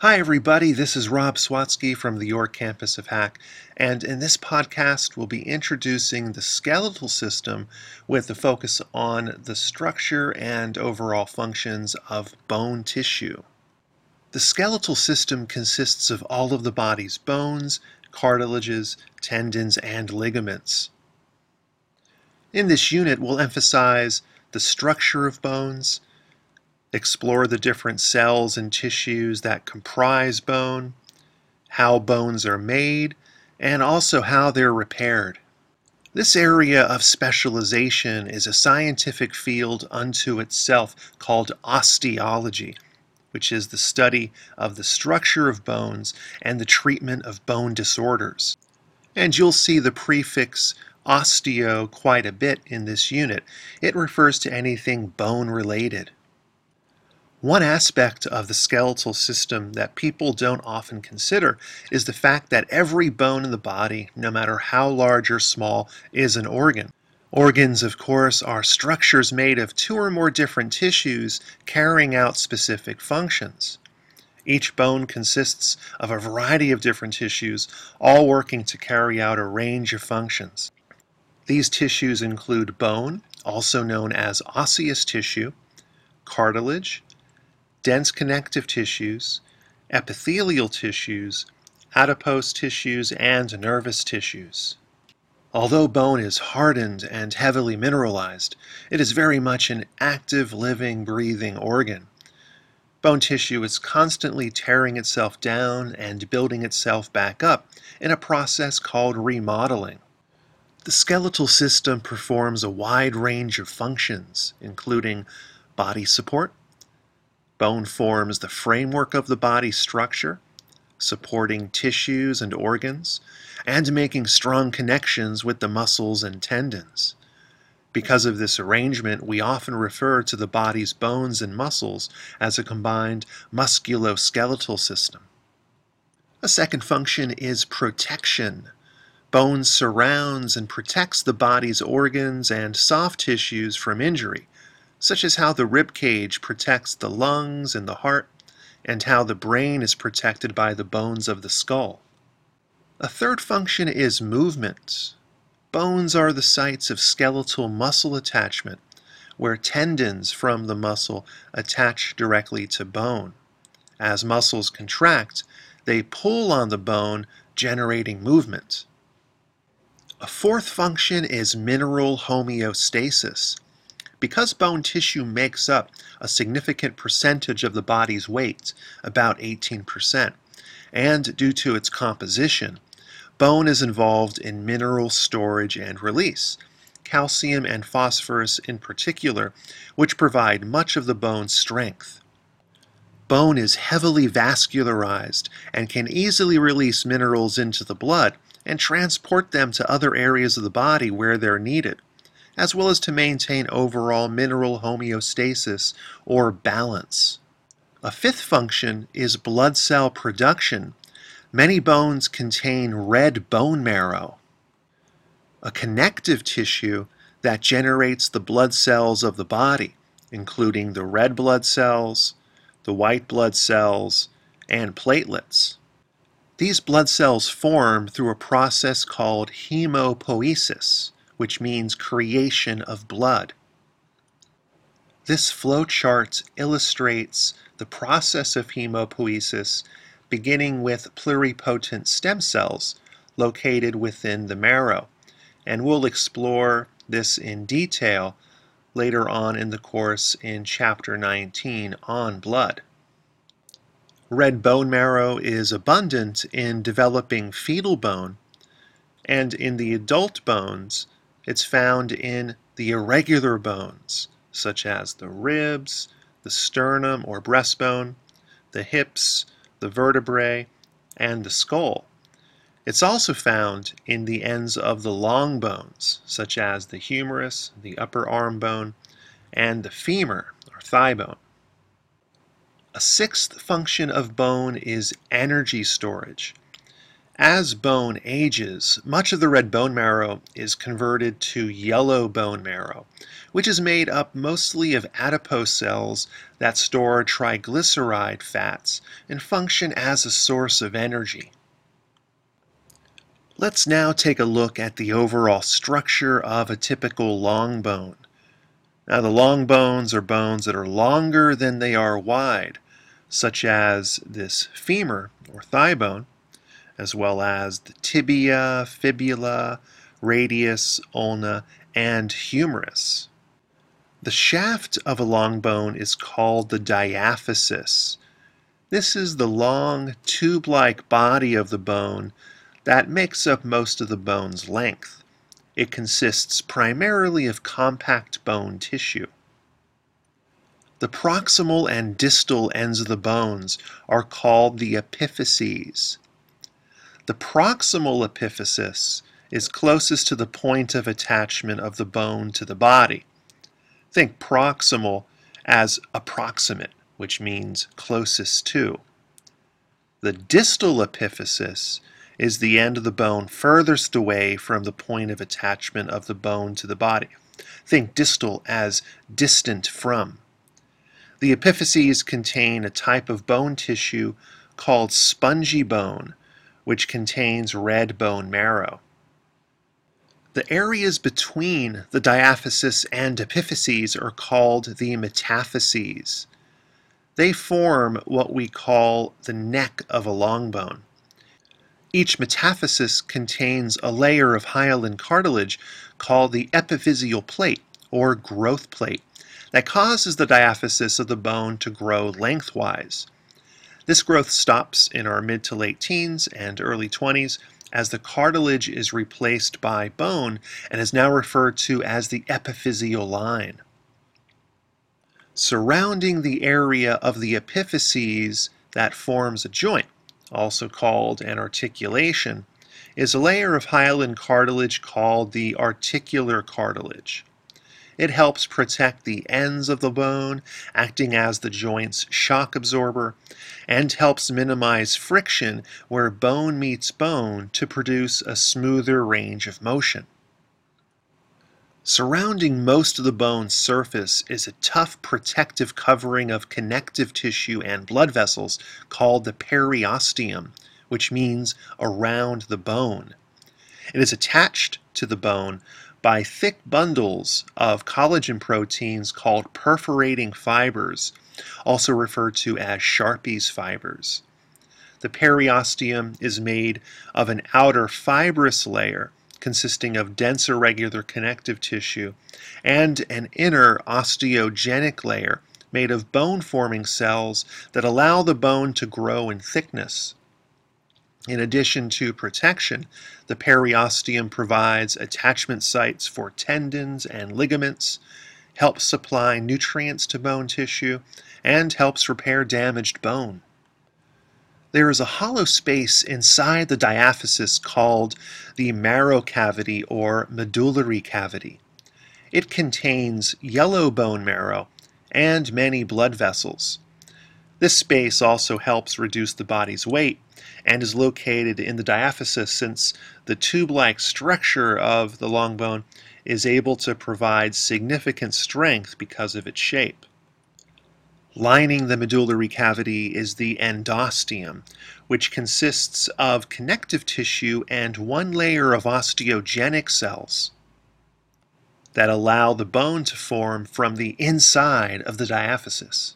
Hi, everybody. This is Rob Swatsky from the York campus of HACC, and in this podcast, we'll be introducing the skeletal system with a focus on the structure and overall functions of bone tissue. The skeletal system consists of all of the body's bones, cartilages, tendons, and ligaments. In this unit, we'll emphasize the structure of bones, explore the different cells and tissues that comprise bone, how bones are made, and also how they're repaired. This area of specialization is a scientific field unto itself called osteology, which is the study of the structure of bones and the treatment of bone disorders. And you'll see the prefix osteo quite a bit in this unit. It refers to anything bone related. One aspect of the skeletal system that people don't often consider is the fact that every bone in the body, no matter how large or small, is an organ. Organs, of course, are structures made of two or more different tissues carrying out specific functions. Each bone consists of a variety of different tissues, all working to carry out a range of functions. These tissues include bone, also known as osseous tissue, cartilage, dense connective tissues, epithelial tissues, adipose tissues, and nervous tissues. Although bone is hardened and heavily mineralized, it is very much an active, living, breathing organ. Bone tissue is constantly tearing itself down and building itself back up in a process called remodeling. The skeletal system performs a wide range of functions, including body support, Bone forms the framework of the body structure, supporting tissues and organs, and making strong connections with the muscles and tendons. Because of this arrangement, we often refer to the body's bones and muscles as a combined musculoskeletal system. A second function is protection. Bone surrounds and protects the body's organs and soft tissues from injury, such as how the rib cage protects the lungs and the heart, and how the brain is protected by the bones of the skull. A third function is movement. Bones are the sites of skeletal muscle attachment, where tendons from the muscle attach directly to bone. As muscles contract, they pull on the bone, generating movement. A fourth function is mineral homeostasis. Because bone tissue makes up a significant percentage of the body's weight, about 18%, and due to its composition, bone is involved in mineral storage and release, calcium and phosphorus in particular, which provide much of the bone's strength. Bone is heavily vascularized and can easily release minerals into the blood and transport them to other areas of the body where they're needed as well as to maintain overall mineral homeostasis or balance. A fifth function is blood cell production. Many bones contain red bone marrow, a connective tissue that generates the blood cells of the body, including the red blood cells, the white blood cells, and platelets. These blood cells form through a process called hemopoiesis, which means creation of blood. This flowchart illustrates the process of hemopoiesis beginning with pluripotent stem cells located within the marrow, and we'll explore this in detail later on in the course in Chapter 19 on blood. Red bone marrow is abundant in developing fetal bone, and in the adult bones, it's found in the irregular bones, such as the ribs, the sternum or breastbone, the hips, the vertebrae, and the skull. It's also found in the ends of the long bones, such as the humerus, the upper arm bone, and the femur or thigh bone. A sixth function of bone is energy storage. As bone ages, much of the red bone marrow is converted to yellow bone marrow, which is made up mostly of adipose cells that store triglyceride fats and function as a source of energy. Let's now take a look at the overall structure of a typical long bone. Now, the long bones are bones that are longer than they are wide, such as this femur or thigh bone as well as the tibia, fibula, radius, ulna, and humerus. The shaft of a long bone is called the diaphysis. This is the long, tube like body of the bone that makes up most of the bone's length. It consists primarily of compact bone tissue. The proximal and distal ends of the bones are called the epiphyses. The proximal epiphysis is closest to the point of attachment of the bone to the body. Think proximal as approximate, which means closest to. The distal epiphysis is the end of the bone furthest away from the point of attachment of the bone to the body. Think distal as distant from. The epiphyses contain a type of bone tissue called spongy bone which contains red bone marrow. The areas between the diaphysis and epiphyses are called the metaphyses. They form what we call the neck of a long bone. Each metaphysis contains a layer of hyaline cartilage called the epiphyseal plate or growth plate that causes the diaphysis of the bone to grow lengthwise. This growth stops in our mid to late teens and early 20s as the cartilage is replaced by bone and is now referred to as the epiphyseal line. Surrounding the area of the epiphyses that forms a joint, also called an articulation, is a layer of hyaline cartilage called the articular cartilage. It helps protect the ends of the bone, acting as the joint's shock absorber, and helps minimize friction where bone meets bone to produce a smoother range of motion. Surrounding most of the bone's surface is a tough protective covering of connective tissue and blood vessels called the periosteum, which means around the bone. It is attached to the bone by thick bundles of collagen proteins called perforating fibers, also referred to as Sharpey's fibers. The periosteum is made of an outer fibrous layer consisting of dense irregular connective tissue and an inner osteogenic layer made of bone forming cells that allow the bone to grow in thickness. In addition to protection, the periosteum provides attachment sites for tendons and ligaments, helps supply nutrients to bone tissue, and helps repair damaged bone. There is a hollow space inside the diaphysis called the marrow cavity or medullary cavity. It contains yellow bone marrow and many blood vessels. This space also helps reduce the body's weight and is located in the diaphysis since the tube-like structure of the long bone is able to provide significant strength because of its shape. Lining the medullary cavity is the endosteum, which consists of connective tissue and one layer of osteogenic cells that allow the bone to form from the inside of the diaphysis.